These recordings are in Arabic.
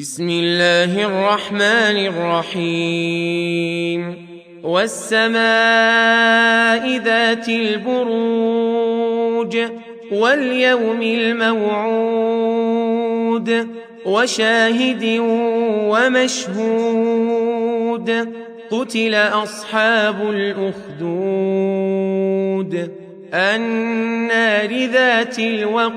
بسم الله الرحمن الرحيم. والسماء ذات البروج واليوم الموعود وشاهد ومشهود. قتل أصحاب الأخدود. النار ذات الوقود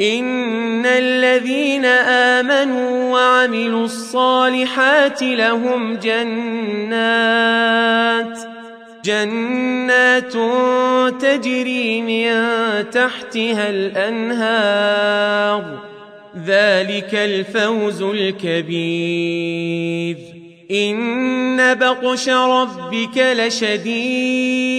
ان الذين امنوا وعملوا الصالحات لهم جنات جنات تجري من تحتها الانهار ذلك الفوز الكبير ان بطش ربك لشديد